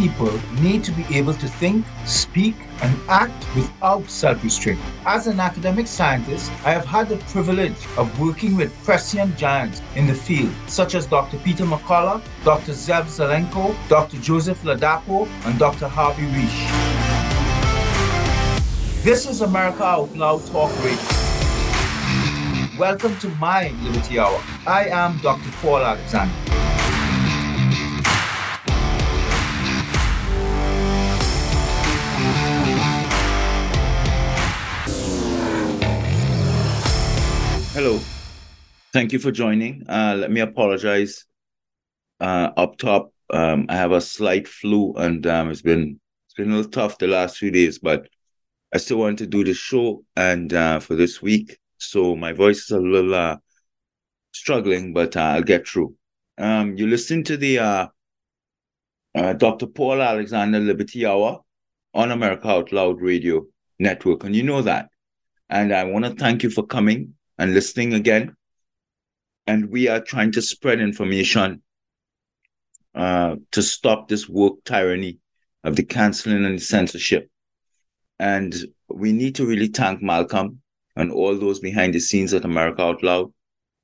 people need to be able to think, speak, and act without self restraint. As an academic scientist, I have had the privilege of working with prescient giants in the field, such as Dr. Peter McCullough, Dr. Zev Zelenko, Dr. Joseph Ladapo, and Dr. Harvey Risch. This is America Out Loud Talk Radio. Welcome to my Liberty Hour. I am Dr. Paul Alexander. Hello. Thank you for joining. Uh, let me apologize. Uh, up top, um, I have a slight flu, and um, it's been it's been a little tough the last few days, but I still want to do the show and uh, for this week, so my voice is a little uh, struggling, but uh, I'll get through. Um, you listen to the uh, Dr. Paul Alexander Liberty Hour on America Out Loud Radio Network, and you know that. And I want to thank you for coming and listening again. And we are trying to spread information uh, to stop this woke tyranny of the canceling and the censorship. And we need to really thank Malcolm and all those behind the scenes at America Out Loud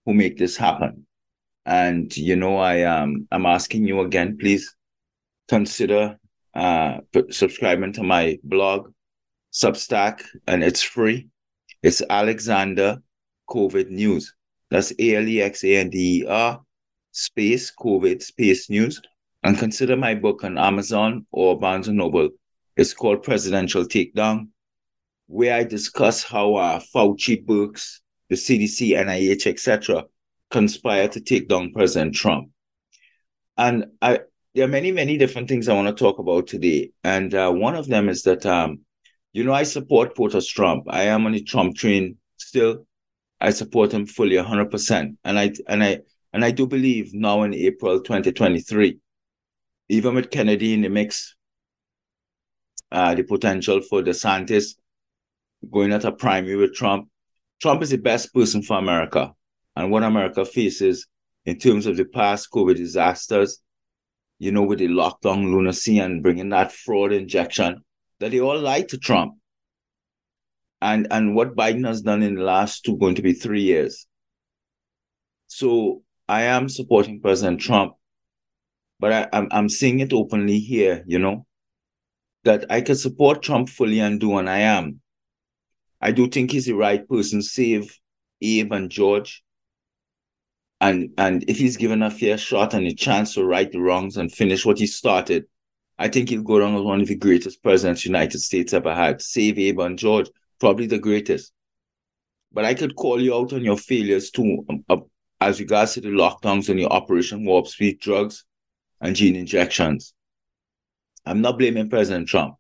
who make this happen. And you know, I um I'm asking you again, please consider uh subscribing to my blog, Substack, and it's free. It's Alexander COVID News. That's A L E X A N D E R space COVID space news. And consider my book on Amazon or Barnes and Noble. It's called Presidential Takedown, where I discuss how uh, Fauci Birx, the CDC, NIH, etc., conspire to take down President Trump. And I, there are many, many different things I want to talk about today. And uh, one of them is that, um, you know, I support POTUS Trump. I am on the Trump train still. I support him fully 100%. And I and I and I do believe now in April 2023, even with Kennedy in the mix, uh, the potential for DeSantis going at a primary with Trump, Trump is the best person for America. And what America faces in terms of the past COVID disasters, you know, with the lockdown lunacy and bringing that fraud injection, that they all lied to Trump and and what Biden has done in the last two going to be three years. So I am supporting President Trump, but I, I'm I'm saying it openly here, you know, that I can support Trump fully and do, and I am. I do think he's the right person, save Abe and George. And and if he's given a fair shot and a chance to right the wrongs and finish what he started, I think he'll go down as one of the greatest presidents the United States ever had. Save Abe and George probably the greatest. But I could call you out on your failures too, uh, as regards to the lockdowns and your Operation Warp Speed drugs and gene injections. I'm not blaming President Trump.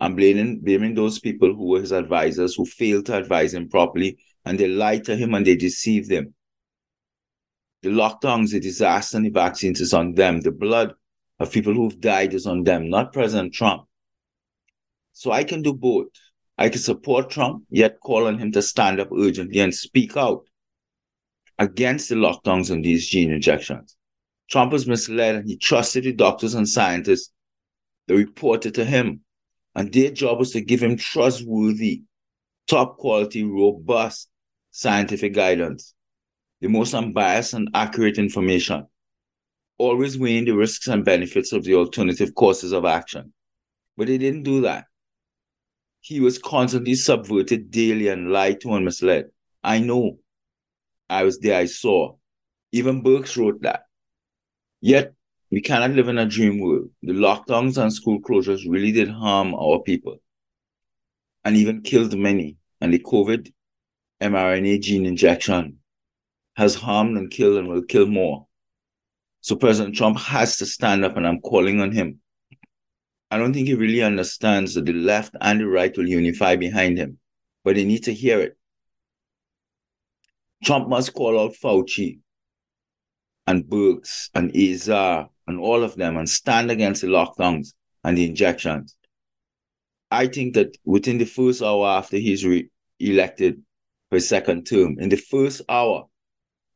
I'm blaming blaming those people who were his advisors who failed to advise him properly and they lied to him and they deceived him. The lockdowns, the disaster, and the vaccines is on them. The blood of people who've died is on them, not President Trump. So I can do both. I can support Trump, yet call on him to stand up urgently and speak out against the lockdowns and these gene injections. Trump was misled and he trusted the doctors and scientists that reported to him. And their job was to give him trustworthy, top quality, robust scientific guidance, the most unbiased and accurate information, always weighing the risks and benefits of the alternative courses of action. But they didn't do that. He was constantly subverted daily and lied to and misled. I know. I was there, I saw. Even Birx wrote that. Yet, we cannot live in a dream world. The lockdowns and school closures really did harm our people and even killed many. And the COVID mRNA gene injection has harmed and killed and will kill more. So President Trump has to stand up, and I'm calling on him I don't think he really understands that the left and the right will unify behind him, but they need to hear it. Trump must call out Fauci and Birx and Azar and all of them and stand against the lockdowns and the injections. I think that within the first hour after he's re- elected for his second term, in the first hour,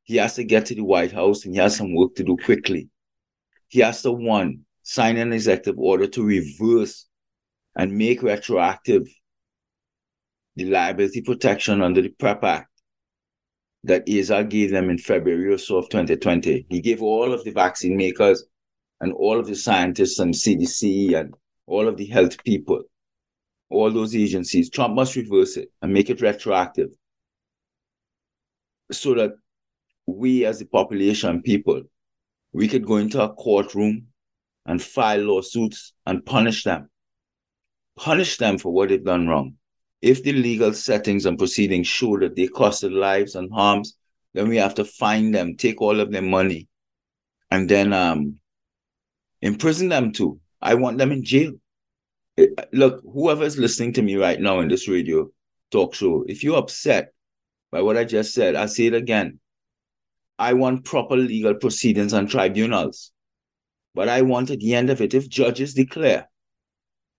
he has to get to the White House and he has some work to do quickly. He has to, one, sign an executive order to reverse and make retroactive the liability protection under the PREP Act that AZAR gave them in February or so of 2020. He gave all of the vaccine makers and all of the scientists and CDC and all of the health people, all those agencies, Trump must reverse it and make it retroactive so that we as the population people, we could go into a courtroom and file lawsuits and punish them. Punish them for what they've done wrong. If the legal settings and proceedings show that they costed lives and harms, then we have to find them, take all of their money, and then um, imprison them too. I want them in jail. Eh, look, whoever is listening to me right now in this radio talk show, if you're upset by what I just said, I'll say it again. I want proper legal proceedings and tribunals. But I want at the end of it, if judges declare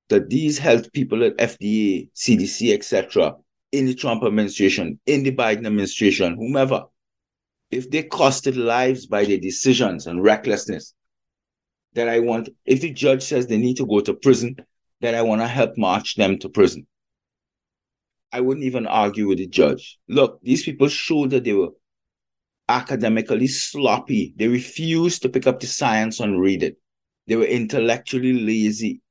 that these health people at FDA, CDC, etc., in the Trump administration, in the Biden administration, whomever, if they costed lives by their decisions and recklessness, that I want, if the judge says they need to go to prison, then I want to help march them to prison. I wouldn't even argue with the judge. Look, these people showed that they were academically sloppy. They refused to pick up the science and read it. They were intellectually lazy,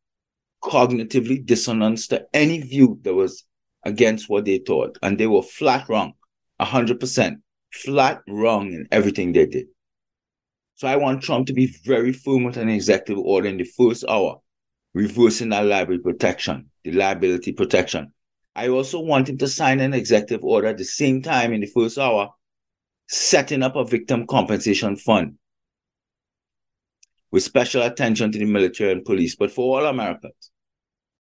cognitively dissonant to any view that was against what they thought. And they were flat wrong, 100%, flat wrong in everything they did. So I want Trump to be very firm with an executive order in the first hour, reversing that liability protection, the liability protection. I also want him to sign an executive order at the same time in the first hour, setting up a victim compensation fund with special attention to the military and police, but for all Americans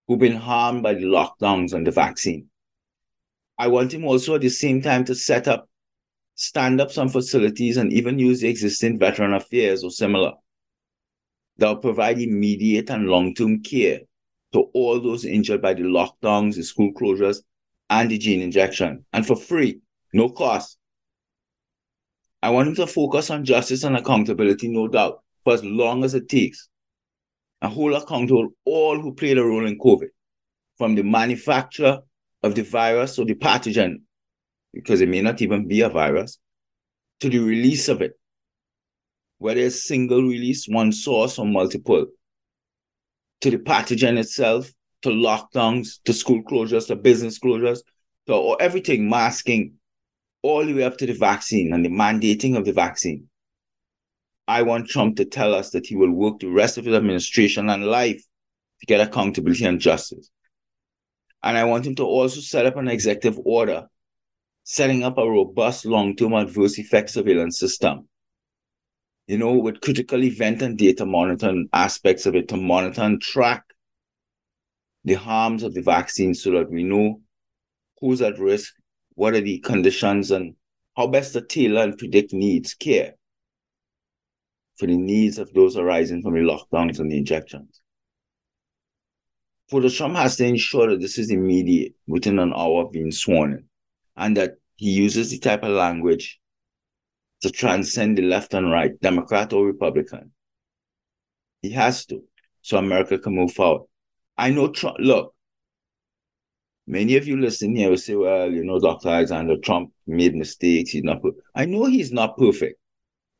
who've been harmed by the lockdowns and the vaccine. I want him also at the same time to set up stand up some facilities and even use the existing veteran affairs or similar that will provide immediate and long-term care to all those injured by the lockdowns, the school closures, and the gene injection, and for free, no cost. I want him to focus on justice and accountability, no doubt, for as long as it takes, and hold accountable all who played a role in COVID, from the manufacture of the virus or the pathogen because it may not even be a virus, to the release of it, whether it's single release, one source, or multiple, to the pathogen itself, to lockdowns, to school closures, to business closures, to or everything, masking, all the way up to the vaccine and the mandating of the vaccine. I want Trump to tell us that he will work the rest of his administration and life to get accountability and justice. And I want him to also set up an executive order setting up a robust long-term adverse effect surveillance system. You know, with critical event and data monitoring aspects of it to monitor and track the harms of the vaccine so that we know who's at risk, what are the conditions, and how best to tailor and predict needs, care for the needs of those arising from the lockdowns and the injections. President Trump has to ensure that this is immediate within an hour of being sworn in and that he uses the type of language to transcend the left and right, Democrat or Republican. He has to, so America can move forward. I know Trump, look, many of you listening here will say, well, you know, Dr. Alexander Trump made mistakes. He's not perfect. I know he's not perfect.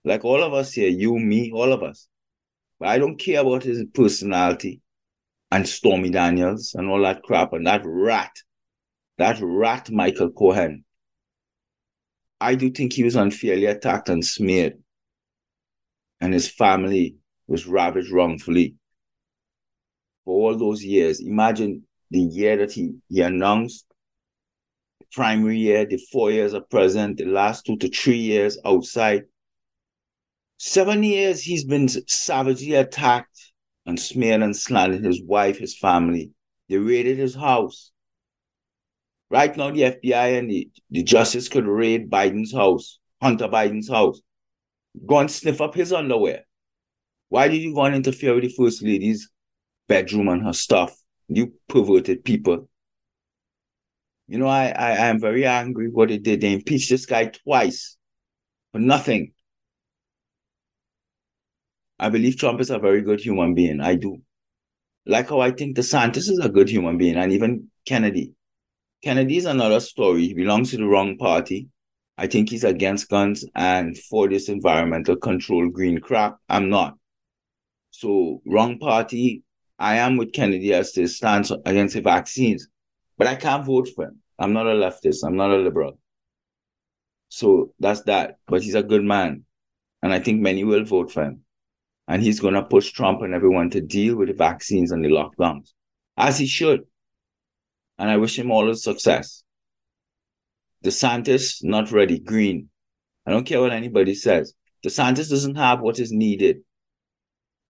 Like all of us here, you, me, all of us. But I don't care about his personality and Stormy Daniels and all that crap and that rat that rat Michael Cohen, I do think he was unfairly attacked and smeared, and his family was ravaged wrongfully for all those years. Imagine the year that he, he announced primary year, the four years of president, the last two to three years outside. Seven years he's been savagely attacked and smeared and slandered his wife, his family. They raided his house. Right now, the FBI and the, the justice could raid Biden's house, Hunter Biden's house, go and sniff up his underwear. Why did you go and interfere with the first lady's bedroom and her stuff? You perverted people. You know, I, I, I am very angry what they did. They impeached this guy twice for nothing. I believe Trump is a very good human being. I do. Like how I think DeSantis is a good human being, and even Kennedy. Kennedy is another story. He belongs to the wrong party. I think he's against guns and for this environmental control green crap. I'm not. So, wrong party. I am with Kennedy as to stance against the vaccines, but I can't vote for him. I'm not a leftist. I'm not a liberal. So that's that. But he's a good man. And I think many will vote for him. And he's going to push Trump and everyone to deal with the vaccines and the lockdowns, as he should. And I wish him all the success. DeSantis, not ready. Green. I don't care what anybody says. DeSantis doesn't have what is needed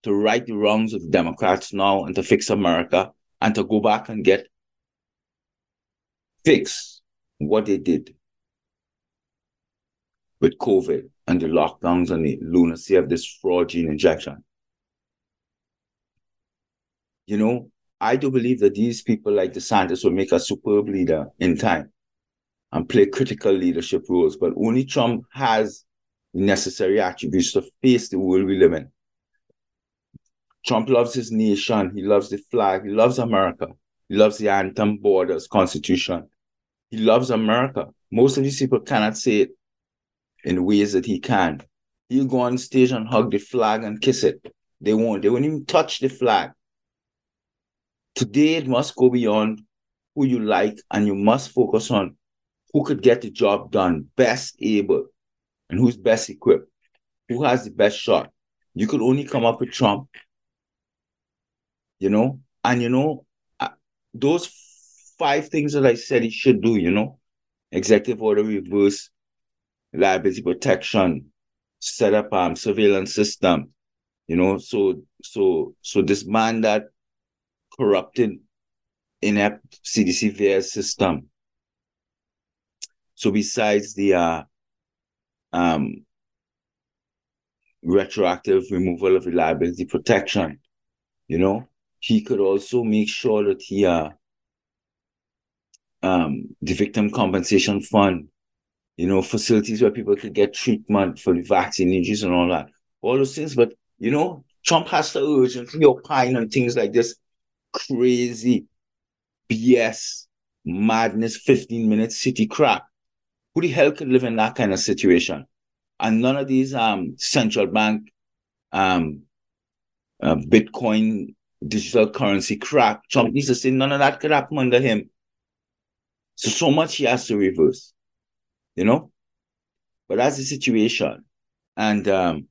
to right the wrongs of Democrats now and to fix America and to go back and get fix what they did with COVID and the lockdowns and the lunacy of this fraud gene injection. You know, I do believe that these people like DeSantis will make a superb leader in time and play critical leadership roles, but only Trump has the necessary attributes to face the world we live in. Trump loves his nation. He loves the flag. He loves America. He loves the anthem, borders, constitution. He loves America. Most of these people cannot say it in ways that he can. He'll go on stage and hug the flag and kiss it. They won't. They won't even touch the flag. Today, it must go beyond who you like and you must focus on who could get the job done best able and who's best equipped, who has the best shot. You could only come up with Trump, you know, and you know, uh, those five things that I said he should do, you know, executive order reverse liability protection, set up um surveillance system, you know, so so so this man that corrupted inept CDC VAERS system. So besides the uh um retroactive removal of liability protection, you know, he could also make sure that he uh um the victim compensation fund you know, facilities where people could get treatment for the vaccine injuries and all that, all those things. But, you know, Trump has to urgently opine on things like this crazy BS, madness, 15 minute city crap. Who the hell could live in that kind of situation? And none of these um central bank um uh, Bitcoin digital currency crap. Trump needs to say none of that could happen under him. So so much he has to reverse you know? But that's the situation. And um,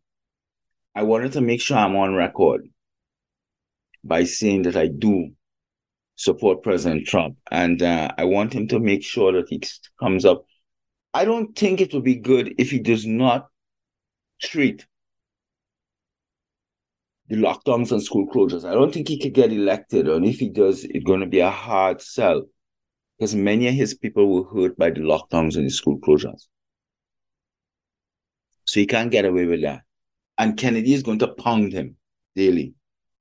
I wanted to make sure I'm on record by saying that I do support President Trump. And uh, I want him to make sure that he comes up. I don't think it would be good if he does not treat the lockdowns and school closures. I don't think he could get elected. And if he does, it's going to be a hard sell because many of his people were hurt by the lockdowns and the school closures. So he can't get away with that. And Kennedy is going to pound him daily.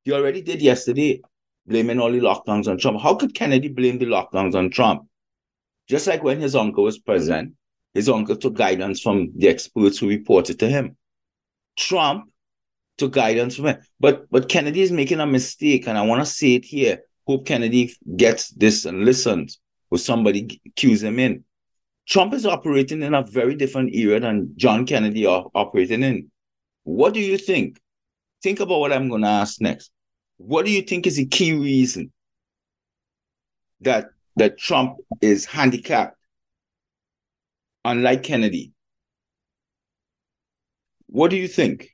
He already did yesterday, blaming all the lockdowns on Trump. How could Kennedy blame the lockdowns on Trump? Just like when his uncle was president, his uncle took guidance from the experts who reported to him. Trump took guidance from him. But but Kennedy is making a mistake, and I want to say it here. Hope Kennedy gets this and listens or somebody cues him in. Trump is operating in a very different era than John Kennedy are operating in. What do you think? Think about what I'm going to ask next. What do you think is the key reason that that Trump is handicapped, unlike Kennedy? What do you think?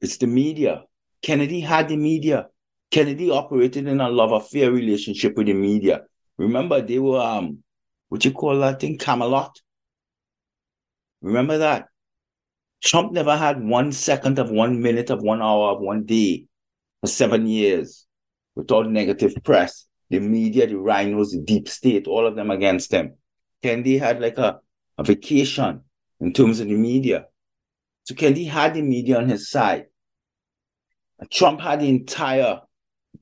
It's the media. Kennedy had the media. Kennedy operated in a love affair relationship with the media. Remember, they were um, what you call that thing, Camelot. Remember that? Trump never had one second of one minute of one hour of one day for seven years without negative press. The media, the rhinos, the deep state, all of them against him. Kennedy had like a, a vacation in terms of the media. So Kennedy had the media on his side. Trump had the entire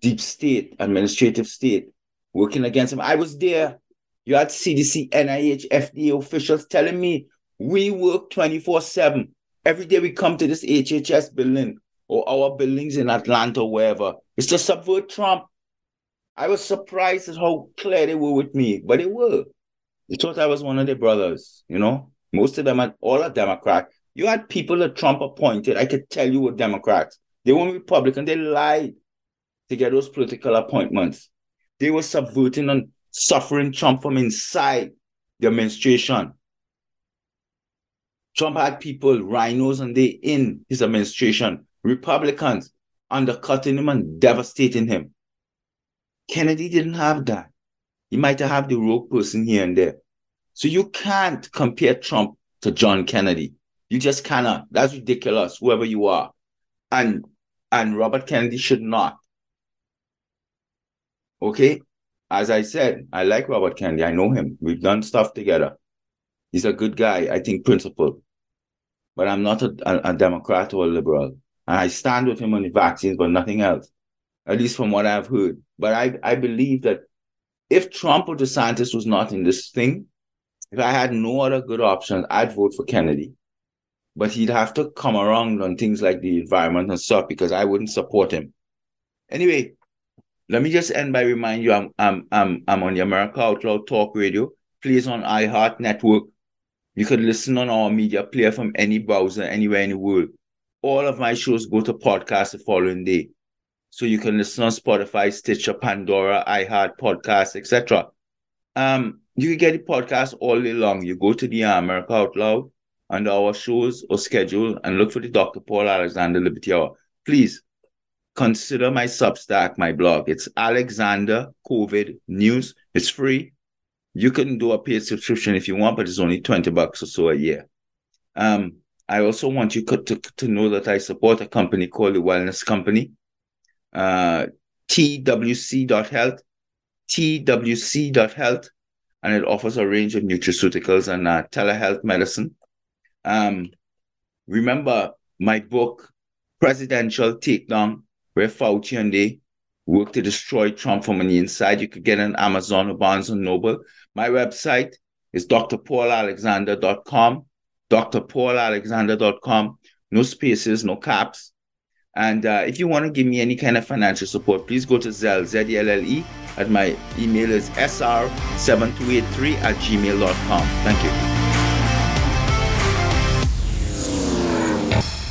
deep state, administrative state working against him. I was there. You had CDC, NIH, FDA officials telling me we work 24 7 Every day we come to this HHS building or our buildings in Atlanta, wherever, it's to subvert Trump. I was surprised at how clear they were with me, but they were. They thought I was one of their brothers, you know? Most of them, are, all are Democrat. You had people that Trump appointed, I could tell you were Democrats. They weren't Republican, they lied to get those political appointments. They were subverting and suffering Trump from inside the administration. Trump had people, rhinos, and they in his administration, Republicans undercutting him and devastating him. Kennedy didn't have that. He might have the rogue person here and there. So you can't compare Trump to John Kennedy. You just cannot. That's ridiculous, whoever you are. And and Robert Kennedy should not. Okay? As I said, I like Robert Kennedy. I know him. We've done stuff together. He's a good guy, I think, principled. But I'm not a, a, a Democrat or a liberal. And I stand with him on the vaccines, but nothing else, at least from what I've heard. But I, I believe that if Trump or DeSantis was not in this thing, if I had no other good options, I'd vote for Kennedy. But he'd have to come around on things like the environment and stuff because I wouldn't support him. Anyway, let me just end by reminding you I'm I'm I'm I'm on the America Out Loud Talk Radio. Please on iHeart Network. You can listen on our media player from any browser anywhere in the world. All of my shows go to podcast the following day. So you can listen on Spotify, Stitcher, Pandora, iHeart, Podcast, etc. Um, you can get the podcast all day long. You go to the America Out Loud under our shows or schedule and look for the Dr. Paul Alexander Liberty Hour. Please consider my Substack, my blog. It's Alexander COVID News. It's free. You can do a paid subscription if you want, but it's only 20 bucks or so a year. Um, I also want you to, to know that I support a company called the Wellness Company, uh, twc.health, twc.health, and it offers a range of nutraceuticals and uh, telehealth medicine. Um, remember my book, Presidential Takedown, where Fauci and they work to destroy Trump from the inside. You could get it on Amazon or Barnes and Noble. My website is drpaulalexander.com, drpaulalexander.com. No spaces, no caps. And uh, if you want to give me any kind of financial support, please go to Zelle, Z-E-L-L-E, and my email is sr7283 at gmail.com. Thank you.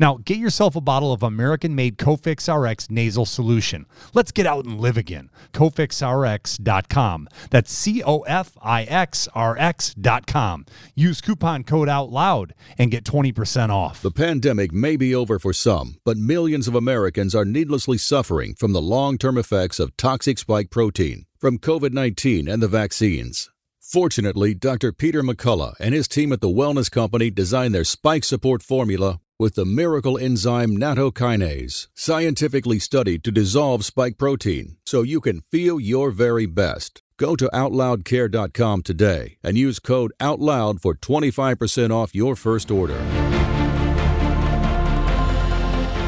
Now, get yourself a bottle of American made Cofix RX nasal solution. Let's get out and live again. CofixRx.com. That's C O F I X R X.com. Use coupon code OUT LOUD and get 20% off. The pandemic may be over for some, but millions of Americans are needlessly suffering from the long term effects of toxic spike protein from COVID 19 and the vaccines. Fortunately, Dr. Peter McCullough and his team at the Wellness Company designed their spike support formula with the miracle enzyme nattokinase, scientifically studied to dissolve spike protein so you can feel your very best. Go to OutLoudCare.com today and use code OUTLOUD for 25% off your first order.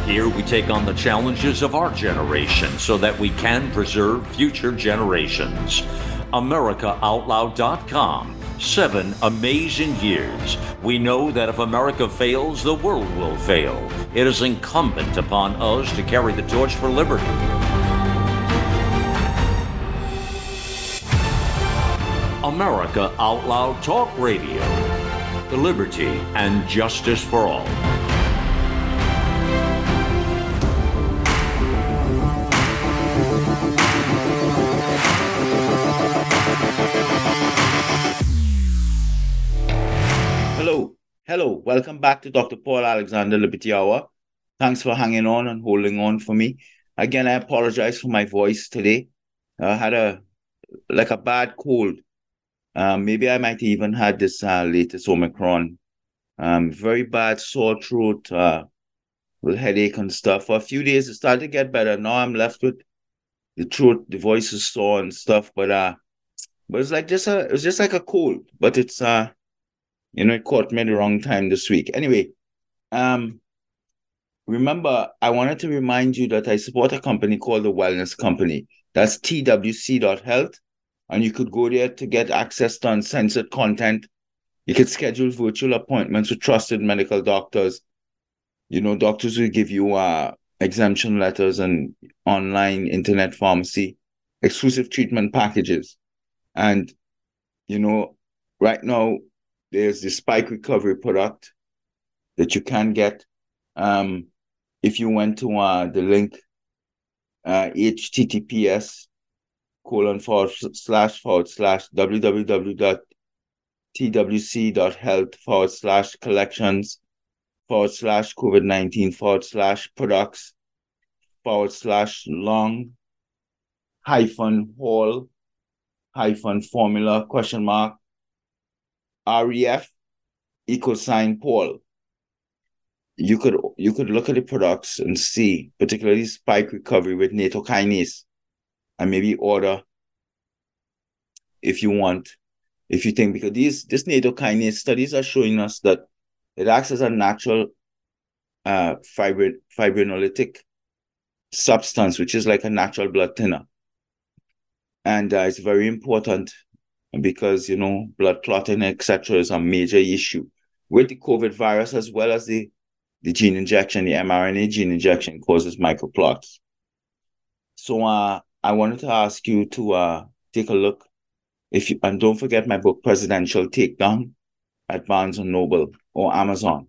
Here we take on the challenges of our generation so that we can preserve future generations. AmericaOutloud.com seven amazing years, we know that if America fails, the world will fail. It is incumbent upon us to carry the torch for liberty. America Out Loud Talk Radio. The liberty and justice for all. Hello, welcome back to Dr. Paul Alexander Liberty Hour. Thanks for hanging on and holding on for me. Again, I apologize for my voice today. I had a like a bad cold. Um, maybe I might even had this uh, latest Omicron. Um, very bad sore throat. Uh, with headache and stuff. For a few days, it started to get better. Now I'm left with the throat, the voice is sore and stuff. But uh, but it's like just a, it's just like a cold. But it's uh, you know, it caught me the wrong time this week. Anyway, um, remember, I wanted to remind you that I support a company called the Wellness Company. That's twc.health. And you could go there to get access to uncensored content. You could schedule virtual appointments with trusted medical doctors. You know, doctors will give you uh, exemption letters and online internet pharmacy, exclusive treatment packages. And, you know, right now, there's the spike recovery product that you can get. Um, if you went to uh, the link uh, https colon forward slash forward slash www.twc.health forward slash collections forward slash COVID 19 forward slash products forward slash long hyphen whole hyphen formula question mark REF equal sign Paul. You could you could look at the products and see, particularly spike recovery with nattokinase, and maybe order if you want, if you think because these this nattokinase studies are showing us that it acts as a natural uh fibrin fibrinolytic substance, which is like a natural blood thinner, and uh, it's very important because you know blood clotting etc. is a major issue with the COVID virus as well as the the gene injection, the mRNA gene injection causes microclots. So uh, I wanted to ask you to uh, take a look. If you and don't forget my book, Presidential Takedown, at Barnes and Noble or Amazon.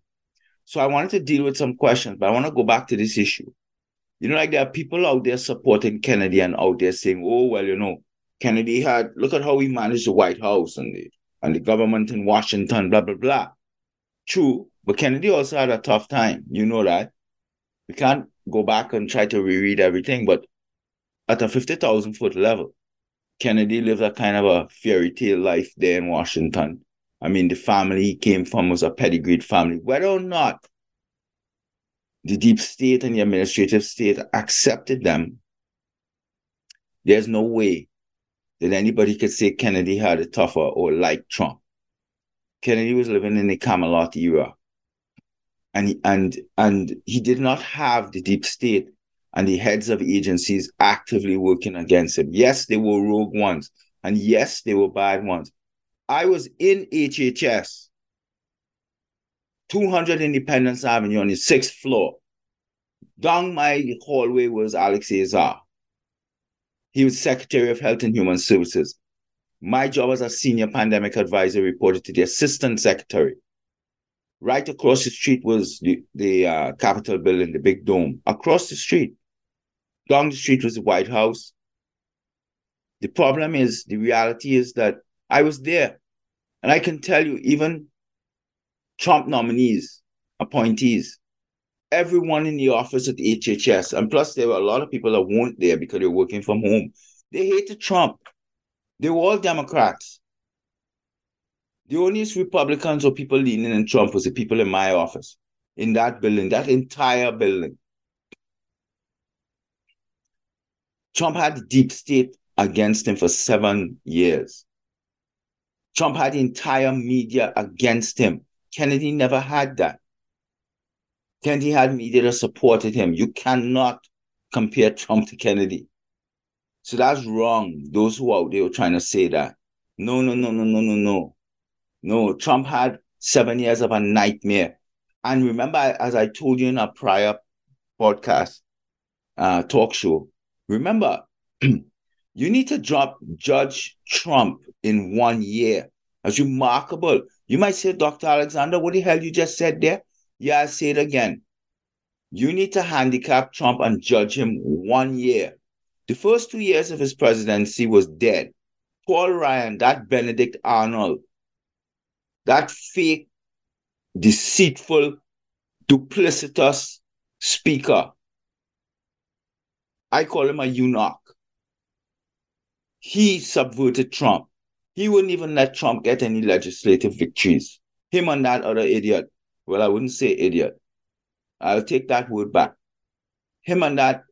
So I wanted to deal with some questions, but I want to go back to this issue. You know, like there are people out there supporting Kennedy and out there saying, "Oh, well, you know, Kennedy had look at how he managed the White House and the and the government in Washington, blah blah blah." True, but Kennedy also had a tough time. You know that. We can't go back and try to reread everything, but at a 50,000 foot level, Kennedy lived a kind of a fairy tale life there in Washington. I mean, the family he came from was a pedigreed family. Whether or not the deep state and the administrative state accepted them, there's no way that anybody could say Kennedy had it tougher or like Trump. Kennedy was living in the Camelot era and and and he did not have the deep state and the heads of agencies actively working against him. Yes, they were rogue ones, and yes, they were bad ones. I was in HHS, 200 Independence Avenue on the sixth floor. Down my hallway was Alex Azar. He was Secretary of Health and Human Services. My job as a senior pandemic advisor reported to the Assistant Secretary. Right across the street was the, the uh, Capitol building, the big dome. Across the street, down the street was the White House. The problem is, the reality is that I was there. And I can tell you, even Trump nominees, appointees, everyone in the office at the HHS, and plus there were a lot of people that weren't there because they were working from home. They hated Trump. They were all Democrats. The only Republicans or people leaning in Trump was the people in my office, in that building, that entire building. Trump had the deep state against him for seven years. Trump had the entire media against him. Kennedy never had that. Kennedy had media that supported him. You cannot compare Trump to Kennedy. So that's wrong. Those who are out there trying to say that. No, no, no, no, no, no, no. No, Trump had seven years of a nightmare. And remember, as I told you in a prior podcast, uh, talk show, remember, you need to drop Judge Trump in one year. That's remarkable. You might say, Dr. Alexander, what the hell you just said there? Yeah, I say it again. You need to handicap Trump and judge him one year. The first two years of his presidency was dead. Paul Ryan, that Benedict Arnold, that fake, deceitful, duplicitous speaker. I call him a eunuch. He subverted Trump. He wouldn't even let Trump get any legislative victories. Him and that other idiot. Well, I wouldn't say idiot. I'll take that word back. Him and that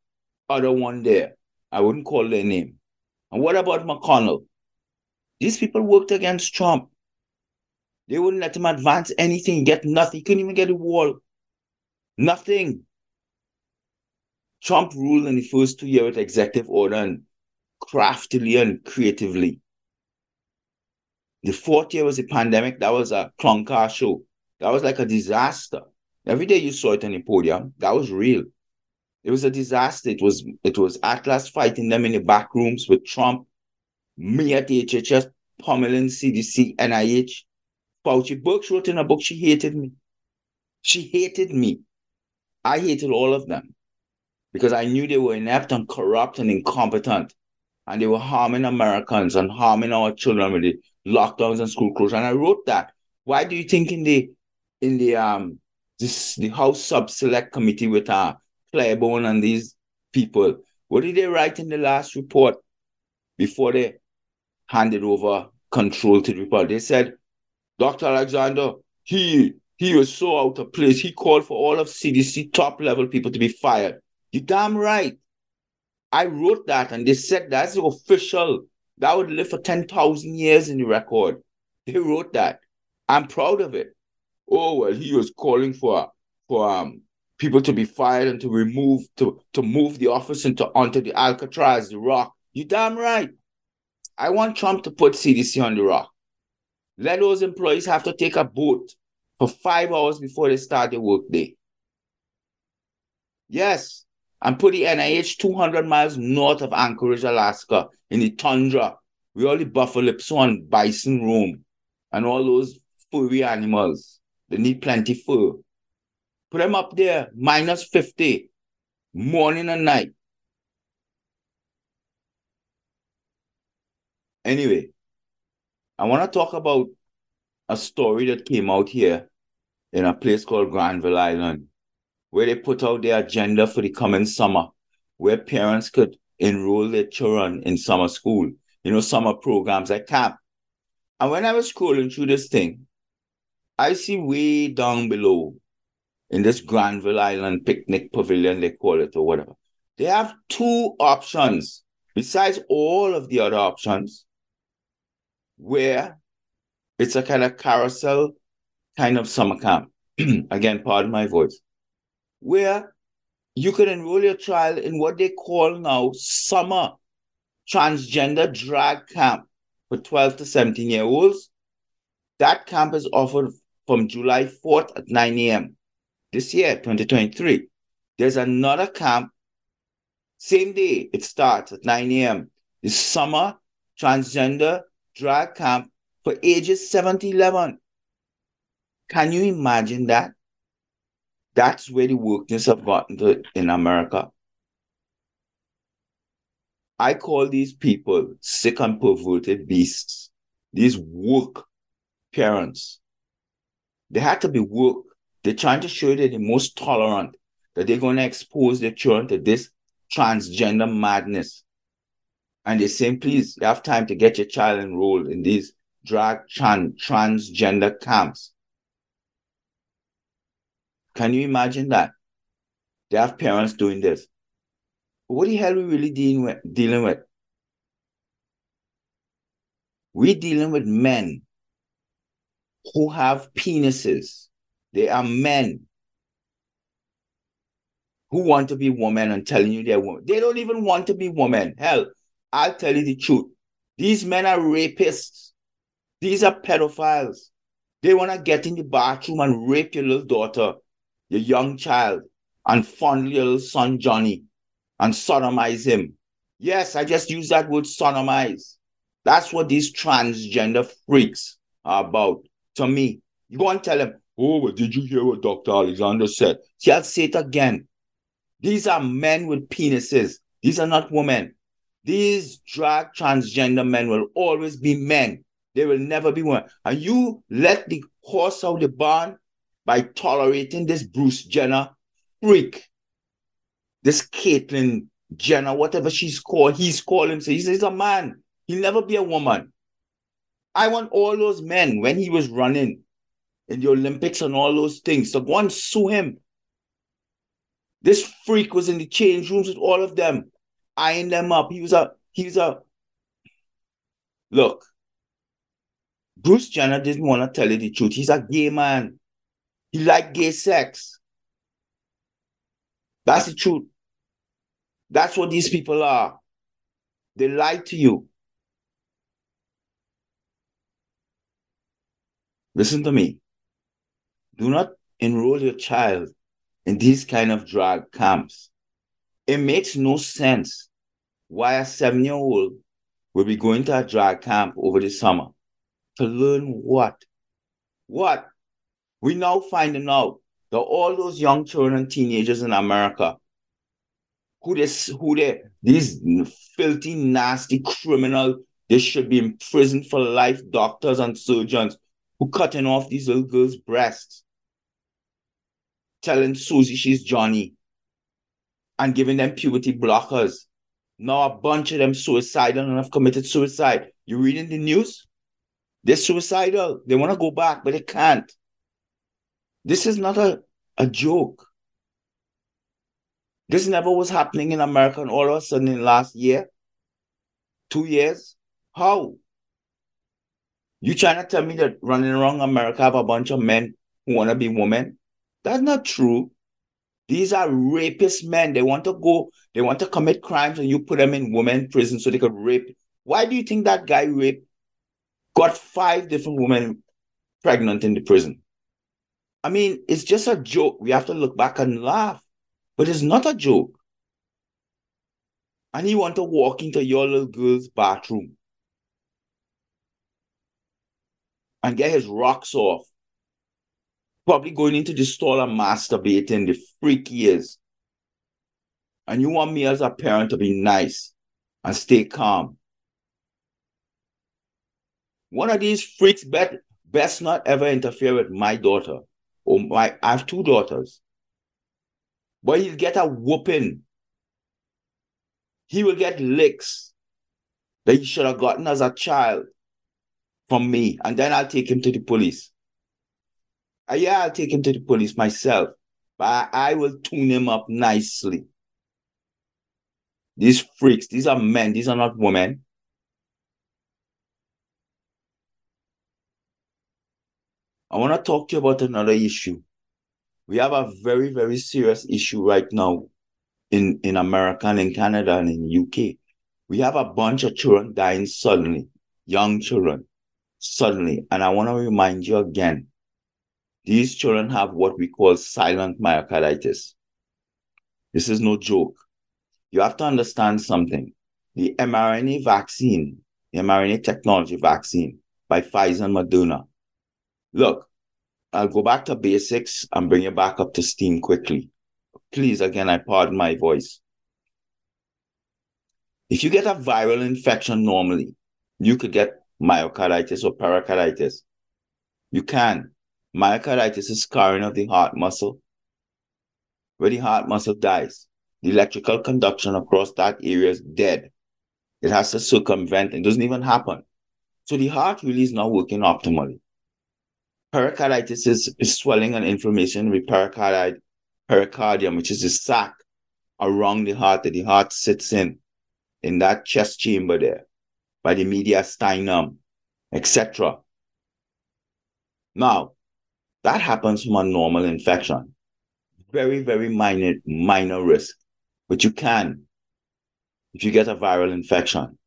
other one there. I wouldn't call their name. And what about McConnell? These people worked against Trump. They wouldn't let him advance anything, get nothing. He couldn't even get a wall. Nothing. Trump ruled in the first two years with executive order and craftily and creatively. The fourth year was a pandemic. That was a clunker show. That was like a disaster. Every day you saw it on the podium. That was real. It was a disaster. It was it was Atlas fighting them in the back rooms with Trump, me at the HHS, pummeling CDC, NIH. Fauci Birx wrote in a book she hated me. She hated me. I hated all of them because I knew they were inept and corrupt and incompetent. And they were harming Americans and harming our children with the lockdowns and school closures. And I wrote that. Why do you think in the in the um this the House Sub Select Committee with uh Clyburn and these people, what did they write in the last report before they handed over control to the report? They said, Dr. Alexander, he he was so out of place. He called for all of CDC top level people to be fired. You damn right. I wrote that and they said that's official. That would live for 10,000 years in the record. They wrote that. I'm proud of it. Oh, well, he was calling for, for um, people to be fired and to remove, to, to move the office into onto the Alcatraz, the rock. You damn right. I want Trump to put CDC on the rock. Let those employees have to take a boat for five hours before they start their workday. Yes, and put the NIH 200 miles north of Anchorage, Alaska, in the tundra, where all the buffalo and bison roam, and all those furry animals. They need plenty fur. Put them up there, minus 50, morning and night. Anyway, I want to talk about a story that came out here in a place called Granville Island where they put out their agenda for the coming summer, where parents could enroll their children in summer school, you know, summer programs at camp. And when I was scrolling through this thing, I see way down below in this Granville Island picnic pavilion, they call it or whatever, they have two options besides all of the other options where it's a kind of carousel kind of summer camp. Again, pardon my voice where you could enroll your child in what they call now summer transgender drag camp for 12 to 17 year olds. That camp is offered from July 4th at 9 a.m. this year, 2023. There's another camp, same day, it starts at 9 a.m. The summer transgender drag camp for ages 7 to 11. Can you imagine that? That's where the wokeness have gotten to in America. I call these people sick and perverted beasts. These woke parents. They had to be woke. They're trying to show they're the most tolerant, that they're going to expose their children to this transgender madness. And they're saying, please, you have time to get your child enrolled in these drag tran- transgender camps. Can you imagine that? They have parents doing this. What the hell are we really dealing with? Dealing with? We're dealing with men who have penises. They are men who want to be women and telling you they're women. They don't even want to be women. Hell, I'll tell you the truth. These men are rapists. These are pedophiles. They want to get in the bathroom and rape your little daughter your young child and fondle your little son Johnny and sodomize him. Yes, I just use that word sodomize. That's what these transgender freaks are about to me. You go and tell them, oh, but did you hear what Dr. Alexander said? See, I'll say it again. These are men with penises. These are not women. These drag transgender men will always be men. They will never be women. And you let the horse out of the barn by tolerating this Bruce Jenner freak, this Caitlyn Jenner, whatever she's called, he's called him. So he says he's a man. He'll never be a woman. I want all those men when he was running in the Olympics and all those things. So go and sue him. This freak was in the change rooms with all of them, eyeing them up. He was a he was a look. Bruce Jenner didn't want to tell you the truth. He's a gay man. He liked gay sex. That's the truth. That's what these people are. They lie to you. Listen to me. Do not enroll your child in these kind of drug camps. It makes no sense why a seven year old will be going to a drug camp over the summer to learn what? What? We now finding out that all those young children and teenagers in America who this who they these filthy, nasty criminal, they should be imprisoned for life, doctors and surgeons who cutting off these little girls' breasts, telling Susie she's Johnny, and giving them puberty blockers. Now a bunch of them suicidal and have committed suicide. You reading the news? They're suicidal. They want to go back, but they can't. This is not a, a joke. This never was happening in America, and all of a sudden in last year, two years, how? You trying to tell me that running around America have a bunch of men who want to be women? That's not true. These are rapist men. They want to go, they want to commit crimes, and you put them in women prison so they could rape. Why do you think that guy raped, got five different women pregnant in the prison? I mean, it's just a joke. We have to look back and laugh, but it's not a joke. And he want to walk into your little girl's bathroom and get his rocks off. Probably going into the store and masturbating, the freak he is. And you want me as a parent to be nice and stay calm. One of these freaks bet, best not ever interfere with my daughter. Or my I have two daughters. But he'll get a whooping. He will get licks that he should have gotten as a child from me, and then I'll take him to the police. Uh, yeah, I'll take him to the police myself, but I, I will tune him up nicely. These freaks, these are men, these are not women. I want to talk to you about another issue. We have a very, very serious issue right now in, in America and in Canada and in UK. We have a bunch of children dying suddenly, young children suddenly. And I want to remind you again these children have what we call silent myocarditis. This is no joke. You have to understand something. The mRNA vaccine, the mRNA technology vaccine by Pfizer and Moderna. Look, I'll go back to basics and bring you back up to steam quickly. Please, again, I pardon my voice. If you get a viral infection normally, you could get myocarditis or pericarditis. You can. Myocarditis is scarring of the heart muscle. Where the heart muscle dies, the electrical conduction across that area is dead. It has to circumvent. It doesn't even happen. So the heart really is not working optimally. Pericarditis is, is swelling and inflammation with pericardite, pericardium, which is the sac around the heart that the heart sits in, in that chest chamber there by the mediastinum, etc. Now, that happens from a normal infection. Very, very minor, minor risk, but you can if you get a viral infection.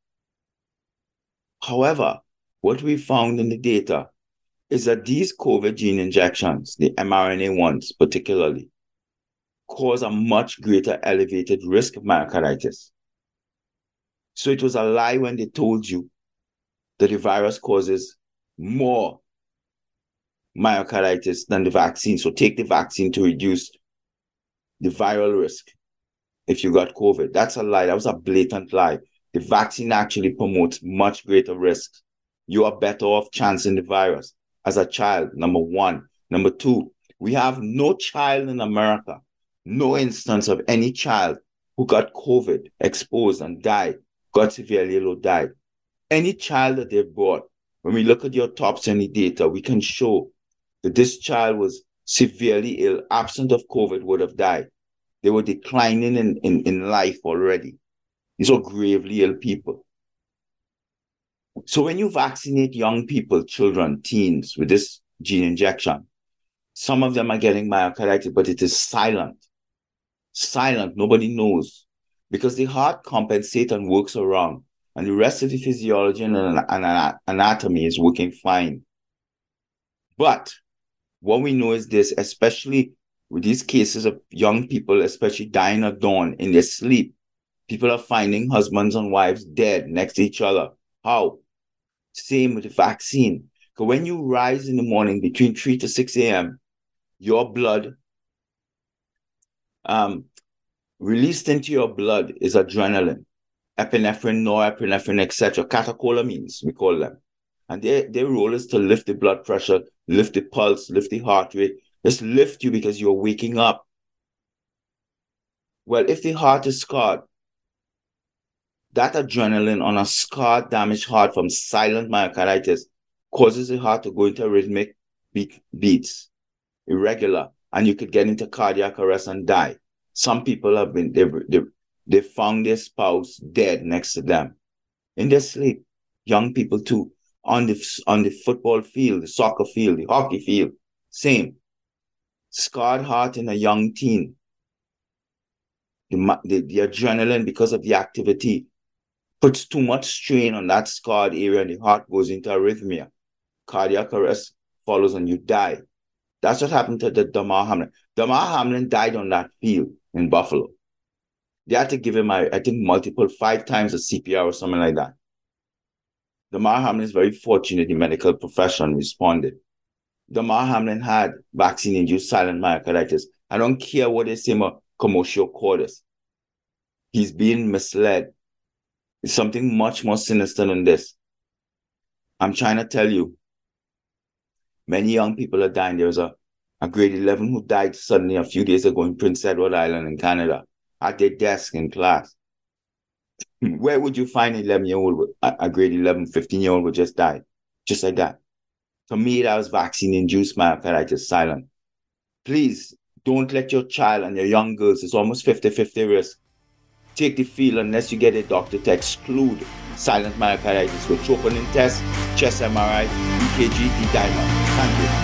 However, what we found in the data is that these COVID gene injections, the mRNA ones particularly, cause a much greater elevated risk of myocarditis. So it was a lie when they told you that the virus causes more myocarditis than the vaccine. So take the vaccine to reduce the viral risk if you got COVID. That's a lie. That was a blatant lie. The vaccine actually promotes much greater risk. You are better off chancing the virus as a child, number one. Number two, we have no child in America, no instance of any child who got COVID, exposed, and died got severely or died. Any child that they've brought, when we look at your top any data, we can show that this child was severely ill, absent of COVID, would have died. They were declining in, in, in life already. These are gravely ill people. So when you vaccinate young people, children, teens with this gene injection, some of them are getting myocarditis, but it is silent. Silent. Nobody knows because the heart compensates and works around, and the rest of the physiology and, and anatomy is working fine. But what we know is this, especially with these cases of young people, especially dying at dawn in their sleep, people are finding husbands and wives dead next to each other. How? Same with the vaccine. Because when you rise in the morning between 3 to 6 a.m., your blood, um, released into your blood is adrenaline, epinephrine, norepinephrine, etc. Catecholamines, we call them. And their, their role is to lift the blood pressure, lift the pulse, lift the heart rate, just lift you because you're waking up. Well, if the heart is scarred, that adrenaline on a scarred, damaged heart from silent myocarditis causes the heart to go into rhythmic beat, beats, irregular, and you could get into cardiac arrest and die. Some people have been, they've, they've, they found their spouse dead next to them in their sleep. Young people too, on the, on the football field, the soccer field, the hockey field, same. Scarred heart in a young teen. The, the, the adrenaline because of the activity puts too much strain on that scarred area and the heart goes into arrhythmia. Cardiac arrest follows and you die. That's what happened to the Damar Hamlin. Damar Hamlin died on that field in Buffalo. They had to give him, I, I think, multiple, five times a CPR or something like that. Damar Hamlin is very fortunate the medical profession responded. Damar Hamlin had vaccine-induced silent myocarditis. I don't care what they say about commotio cordis. He's being misled it's something much more sinister than this. I'm trying to tell you, many young people are dying. There was a, a grade 11 who died suddenly a few days ago in Prince Edward Island in Canada at their desk in class. Hmm, where would you find an 11 year old, a grade 11, 15 year old would just die? Just like that. For me, that was vaccine induced myocarditis silent. Please don't let your child and your young girls, it's almost 50 50 risk, take the field unless you get a doctor to exclude silent myocarditis with troponin test, chest MRI, EKG, D-dimer. Thank you.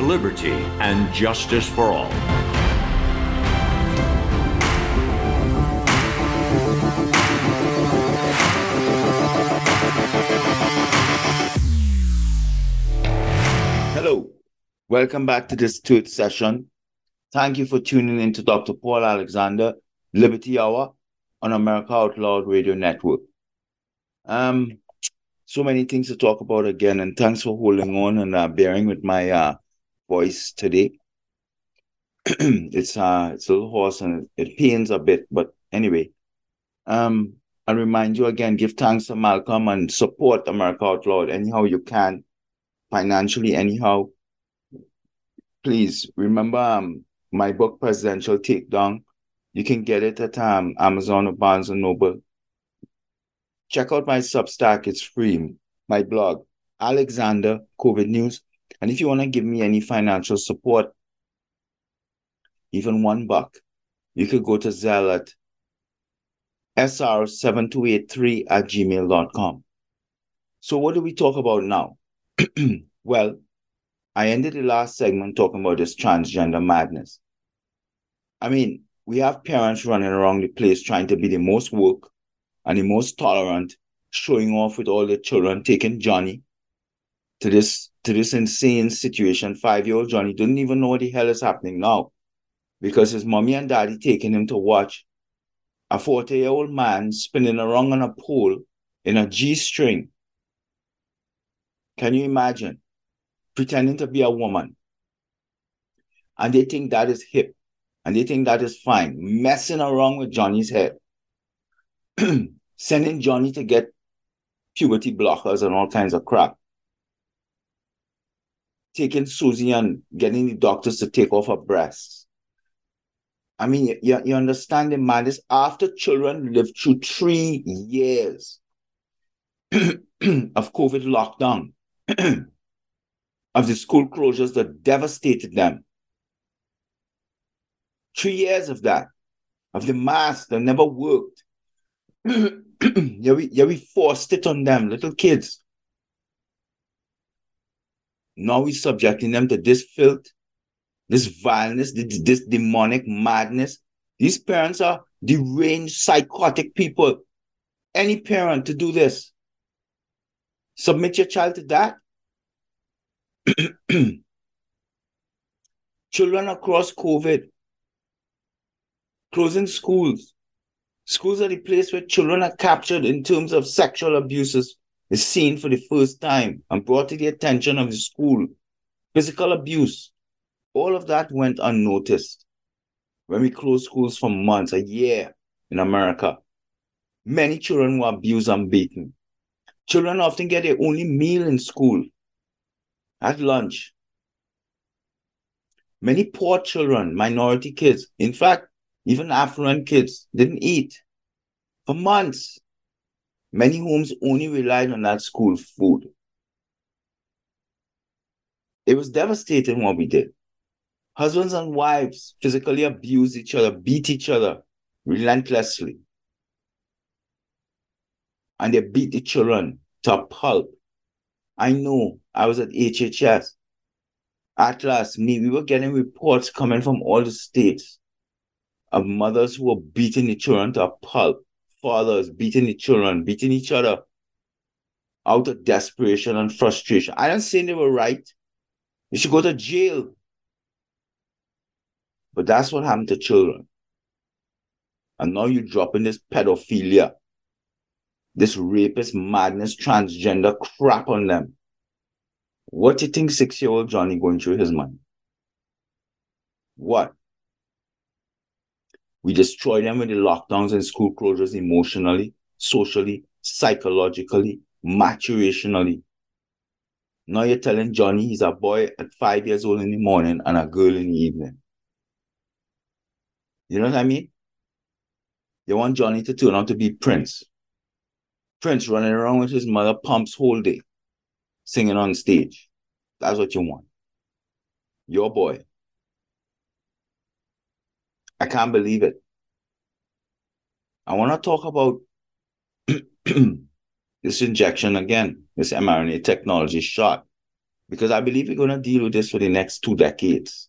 liberty, and justice for all. Hello, welcome back to this third session. Thank you for tuning in to Dr. Paul Alexander, Liberty Hour on America Out Loud Radio Network. Um, so many things to talk about again, and thanks for holding on and uh, bearing with my uh, voice today. it's uh it's a little hoarse and it pains a bit, but anyway. Um, I'll remind you again, give thanks to Malcolm and support America Out Loud anyhow you can, financially, anyhow. Please remember um, my book, Presidential Takedown. You can get it at um, Amazon or Barnes and Noble. Check out my Substack, it's free. My blog, Alexander COVID News and if you want to give me any financial support, even one buck, you could go to Zelle at sr7283 at gmail.com. So, what do we talk about now? well, I ended the last segment talking about this transgender madness. I mean, we have parents running around the place trying to be the most woke and the most tolerant, showing off with all the children, taking Johnny to this to this insane situation. Five-year-old Johnny doesn't even know what the hell is happening now. Because his mommy and daddy taking him to watch a 40-year-old man spinning around on a pole in a G-string. Can you imagine? Pretending to be a woman. And they think that is hip. And they think that is fine. Messing around with Johnny's head. Sending Johnny to get puberty blockers and all kinds of crap. Taking Susie and getting the doctors to take off her breasts. I mean, you, you understand the madness after children live through three years of COVID lockdown, of the school closures that devastated them. Three years of that, of the mask that never worked. yeah, we, yeah, we forced it on them, little kids. Now we're subjecting them to this filth, this vileness, this, this demonic madness. These parents are deranged, psychotic people. Any parent to do this, submit your child to that. Children across COVID, closing schools. Schools are the place where children are captured in terms of sexual abuses is seen for the first time and brought to the attention of the school. Physical abuse, all of that went unnoticed when we closed schools for months, a year in America. Many children were abused and beaten. Children often get their only meal in school at lunch. Many poor children, minority kids, in fact, even affluent kids, didn't eat for months. Many homes only relied on that school food. It was devastating what we did. Husbands and wives physically abused each other, beat each other relentlessly. And they beat the children to pulp. I know I was at HHS. Atlas, me, we were getting reports coming from all the states of mothers who were beating the children to a pulp, fathers beating the children, beating each other out of desperation and frustration. I don't say they were right. They should go to jail. But that's what happened to children. And now you're dropping this pedophilia, this rapist madness, transgender crap on them. What do you think six-year-old Johnny going through his mind? What? We destroy them with the lockdowns and school closures emotionally, socially, psychologically, maturationally. Now you're telling Johnny he's a boy at five years old in the morning and a girl in the evening. You know what I mean? You want Johnny to turn out to be Prince. Prince running around with his mother pumps whole day, singing on stage. That's what you want. Your boy. I can't believe it. I want to talk about this injection again, this mRNA technology shot, because I believe we're going to deal with this for the next two decades.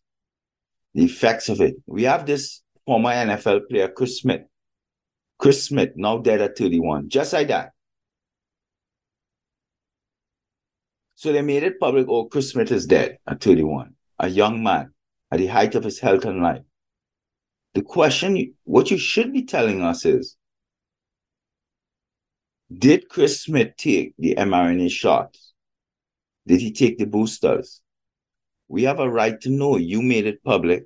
The effects of it. We have this former NFL player, Chris Smith. Chris Smith, now dead at 31, just like that. So they made it public, oh, Chris Smith is dead at 31, a young man at the height of his health and life. The question, what you should be telling us is Did Chris Smith take the mRNA shots? Did he take the boosters? We have a right to know. You made it public.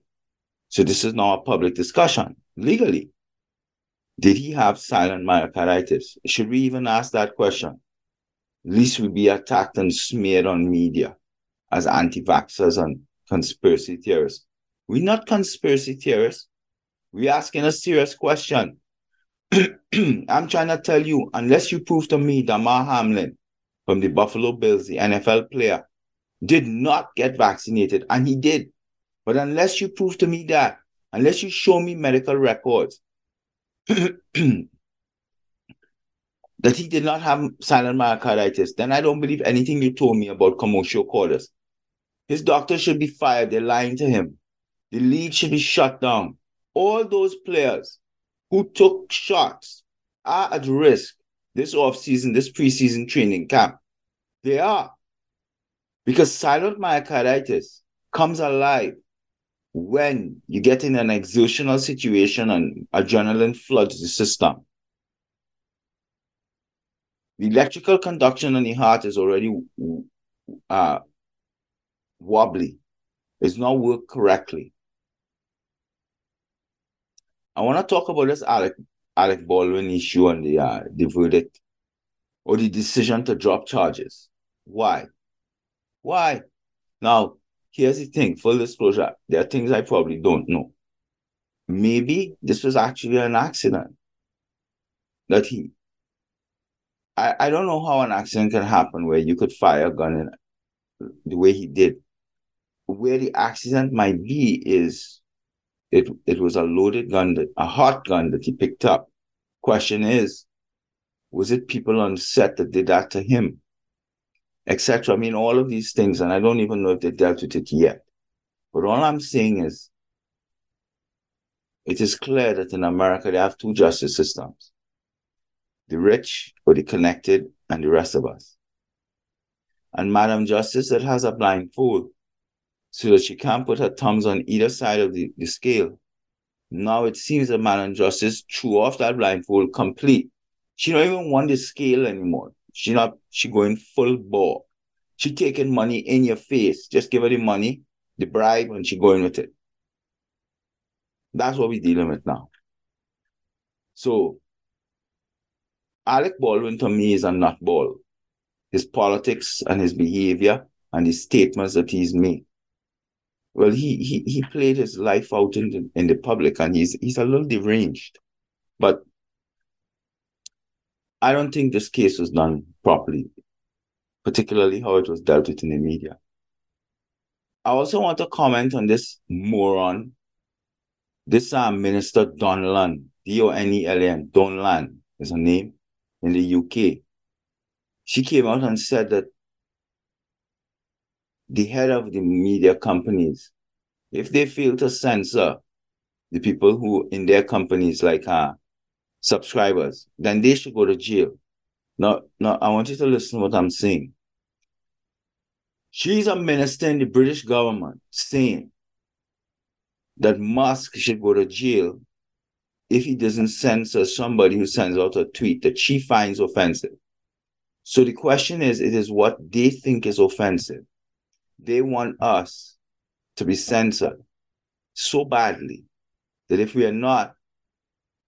So this is now a public discussion legally. Did he have silent myocarditis? Should we even ask that question? Least we be attacked and smeared on media as anti vaxxers and conspiracy theorists. We're not conspiracy theorists. We're asking a serious question. I'm trying to tell you, unless you prove to me Damar Hamlin from the Buffalo Bills, the NFL player, did not get vaccinated, and he did. But unless you prove to me that, unless you show me medical records that he did not have silent myocarditis, then I don't believe anything you told me about commotio cordis. His doctor should be fired. They're lying to him. The league should be shut down all those players who took shots are at risk this off-season, this preseason training camp. They are. Because silent myocarditis comes alive when you get in an exertional situation and adrenaline floods the system. The electrical conduction in the heart is already uh, wobbly. It's not worked correctly. I want to talk about this Alec Alec Baldwin issue and the uh, the verdict or the decision to drop charges. Why? Why? Now, here's the thing full disclosure, there are things I probably don't know. Maybe this was actually an accident that he. I, I don't know how an accident can happen where you could fire a gun in the way he did. Where the accident might be is it it was a loaded gun, that, a hot gun that he picked up. Question is, was it people on set that did that to him? etc. I mean, all of these things, and I don't even know if they dealt with it yet. But all I'm saying is, it is clear that in America they have two justice systems the rich or the connected, and the rest of us. And Madam Justice that has a blindfold so that she can't put her thumbs on either side of the, the scale. Now it seems that Madam Justice threw off that blindfold complete. She don't even want the scale anymore. She not she going full bore. She taking money in your face. Just give her the money, the bribe, and she going with it. That's what we're dealing with now. So Alec Baldwin to me is a nutball. His politics and his behavior and his statements that he's made. Well, he he he played his life out in the, in the public and he's he's a little deranged. But I don't think this case was done properly, particularly how it was dealt with in the media. I also want to comment on this moron, this uh, Minister Donelan, D-O-N-E-L-N, Donelan is her name, in the UK. She came out and said that the head of the media companies, if they fail to censor the people who in their companies like uh, subscribers, then they should go to jail. Now, now I want you to listen to what I'm saying. She's a minister in the British government saying that Musk should go to jail if he doesn't censor somebody who sends out a tweet that she finds offensive. So the question is, it is what they think is offensive. They want us to be censored so badly that if we are not,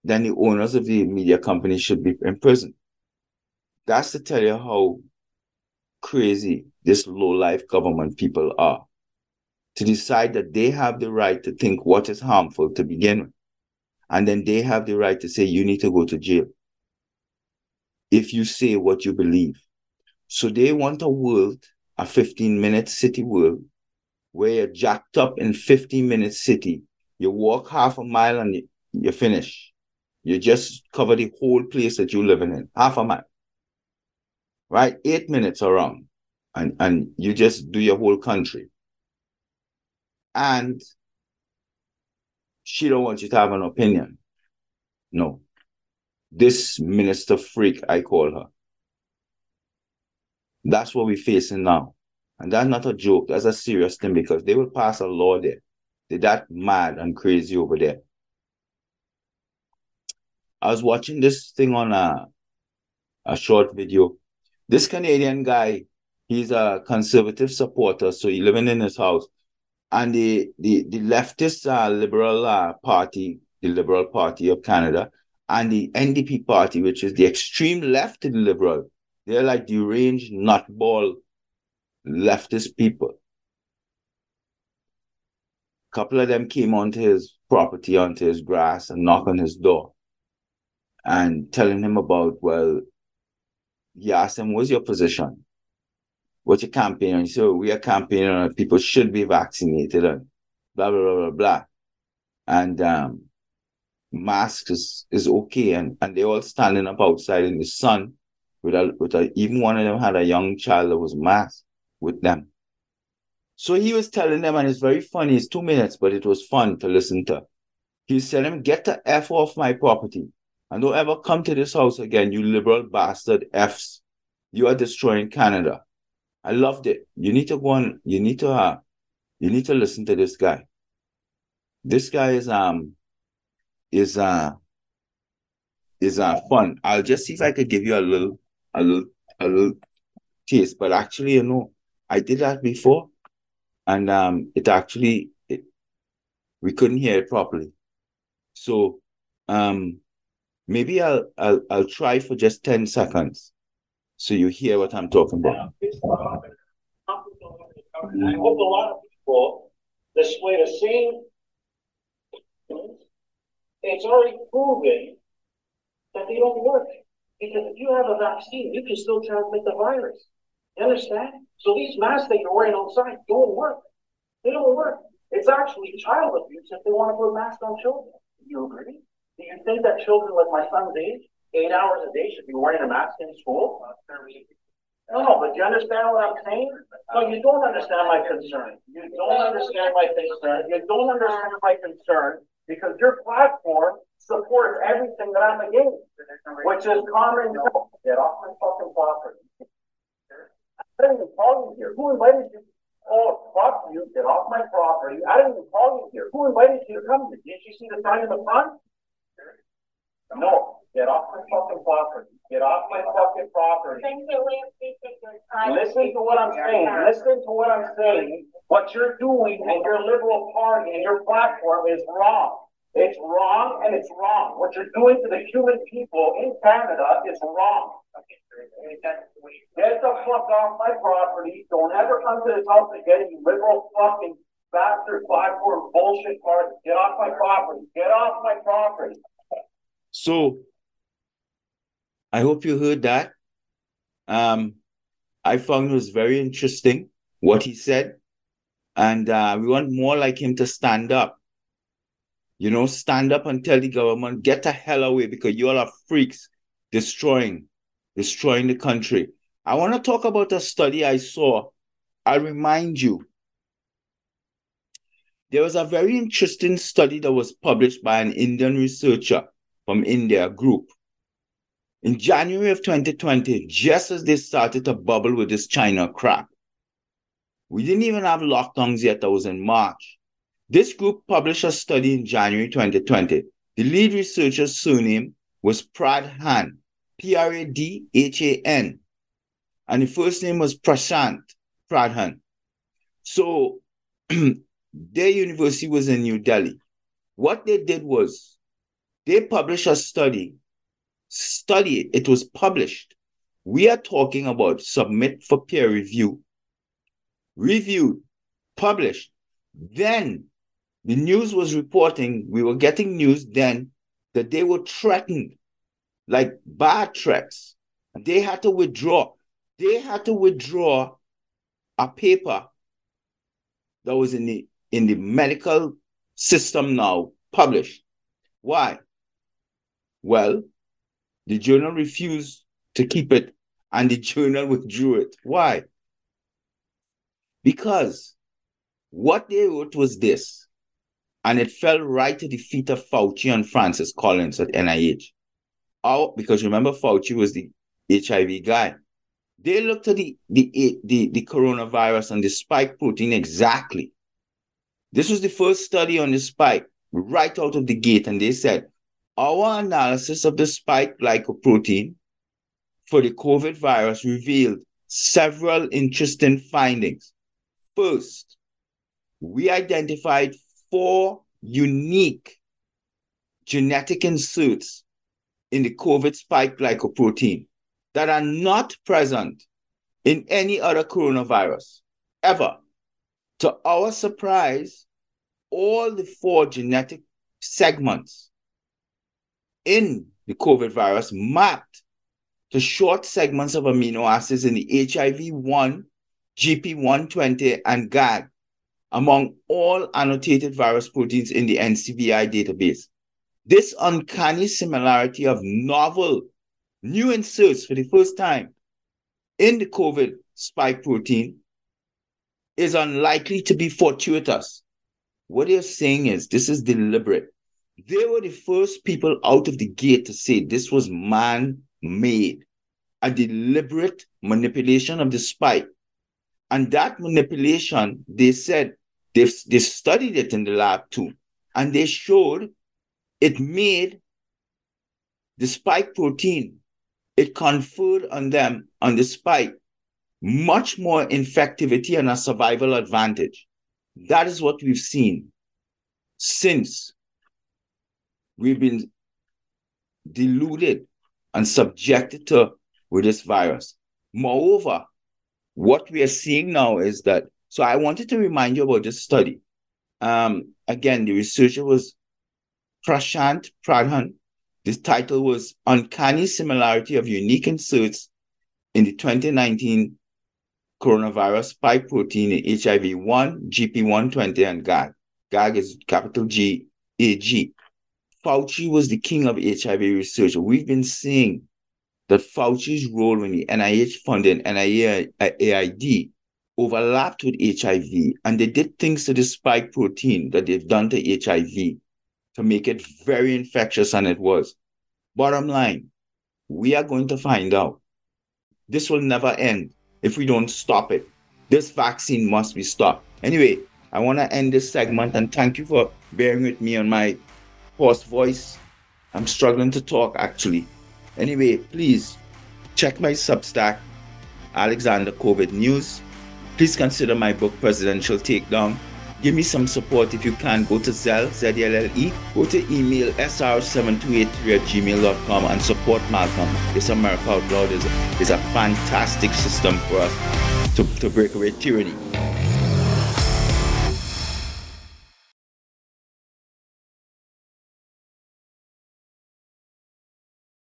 then the owners of the media company should be imprisoned. That's to tell you how crazy this low life government people are to decide that they have the right to think what is harmful to begin with. And then they have the right to say, you need to go to jail if you say what you believe. So they want a world, a 15 minute city world, where you're jacked up in 15 minute city. You walk half a mile and you, you finish. You just cover the whole place that you're living in, half a mile. Right? Eight minutes around. And, and you just do your whole country. And she don't want you to have an opinion. No. This minister freak, I call her. That's what we're facing now. And that's not a joke. That's a serious thing because they will pass a law there. They're that mad and crazy over there. I was watching this thing on a, a short video. This Canadian guy, he's a conservative supporter, so he's living in his house. And the the, the leftist uh, Liberal uh, Party, the Liberal Party of Canada, and the NDP Party, which is the extreme left Liberal, they're like deranged, nutball leftist people. A couple of them came onto his property, onto his grass, and knocked on his door and telling him about, well, he asked him, what's your position? What's your campaign? And oh, we are campaigning on people should be vaccinated and blah, blah, blah, blah, blah. And um, masks is, is okay. And, and they all standing up outside in the sun with a, with a, even one of them had a young child that was masked with them. So he was telling them, and it's very funny. It's two minutes, but it was fun to listen to He's telling him, get the F off my property. And don't ever come to this house again, you liberal bastard Fs. You are destroying Canada. I loved it. You need to go on, you need to uh, you need to listen to this guy. This guy is um is uh is uh fun. I'll just see if I could give you a little a little a little taste. But actually, you know, I did that before, and um it actually it, we couldn't hear it properly. So um maybe I'll I'll I'll try for just 10 seconds so you hear what I'm talking about. I hope a lot of people display the same. It's already proven that they don't work. Because if you have a vaccine, you can still transmit the virus. You understand? So these masks that you're wearing outside don't work. They don't work. It's actually child abuse if they want to put masks on children. Do you agree? Do you think that children like my son's age, eight hours a day, should be wearing a mask in school? No, no, but you understand what I'm saying? No, you don't understand my concern. You don't understand my concern. You don't understand my concern because your platform supports everything that I'm against, which is common sense. Get off my fucking property. I didn't even call you here. Who invited you? Oh, fuck you. Get off my property. I didn't even call you here. Who invited you to come here? Didn't you see the sign in the front? No. Get off my fucking property. Get off my fucking property. Listen to what I'm saying. Listen to what I'm saying. What you're doing and your liberal party and your platform is wrong. It's wrong and it's wrong. What you're doing to the human people in Canada is wrong. Get the fuck off my property. Don't ever come to this house again, you liberal fucking bastard platform bullshit party. Get off my property. Get off my property. So I hope you heard that. Um, I found it was very interesting what he said. And uh, we want more like him to stand up. You know, stand up and tell the government, get the hell away because you all are freaks destroying, destroying the country. I want to talk about a study I saw. I'll remind you. There was a very interesting study that was published by an Indian researcher from India group in January of 2020, just as they started to bubble with this China crap, we didn't even have lockdowns yet. That was in March. This group published a study in January 2020. The lead researcher's surname was Pradhan, P R A D H A N, and the first name was Prashant Pradhan. So their university was in New Delhi. What they did was they published a study study it. It was published. We are talking about submit for peer review, reviewed, published. Then the news was reporting, we were getting news then that they were threatened, like bad threats. They had to withdraw. They had to withdraw a paper that was in the in the medical system now published. Why? Well, the journal refused to keep it and the journal withdrew it. Why? Because what they wrote was this, and it fell right to the feet of Fauci and Francis Collins at NIH. Oh, because remember, Fauci was the HIV guy. They looked at the, the, the, the coronavirus and the spike protein exactly. This was the first study on the spike right out of the gate, and they said our analysis of the spike glycoprotein for the COVID virus revealed several interesting findings. First, we identified four unique genetic inserts in the COVID spike glycoprotein that are not present in any other coronavirus ever. To our surprise, all the four genetic segments in the COVID virus mapped to short segments of amino acids in the HIV1, GP120, and GAG among all annotated virus proteins in the NCBI database. This uncanny similarity of novel new inserts for the first time in the COVID spike protein is unlikely to be fortuitous. What they're saying is this is deliberate. They were the first people out of the gate to say this was man made, a deliberate manipulation of the spike. And that manipulation, they said, they they studied it in the lab too, and they showed it made the spike protein, it conferred on them, on the spike, much more infectivity and a survival advantage. That is what we've seen since we've been deluded and subjected to with this virus. Moreover, what we are seeing now is that, so I wanted to remind you about this study. Um, again, the researcher was Prashant Pradhan. This title was Uncanny Similarity of Unique Inserts in the 2019 Coronavirus Spike Protein in HIV 1, GP120, and GAG. GAG is capital G A G. Fauci was the king of HIV research. We've been seeing that Fauci's role in the NIH funding NIAID overlapped with HIV, and they did things to the spike protein that they've done to HIV to make it very infectious, and it was. Bottom line, we are going to find out. This will never end if we don't stop it. This vaccine must be stopped. Anyway, I want to end this segment and thank you for bearing with me on my hoarse voice. I'm struggling to talk actually. Anyway, please check my Substack, Alexander COVID News. Please consider my book, Presidential Takedown. Give me some support if you can. Go to Zelle, Z-E-L-L-E. Go to email sr7283 at gmail.com and support Malcolm. This America Out Loud is a, is a fantastic system for us to, to break away tyranny.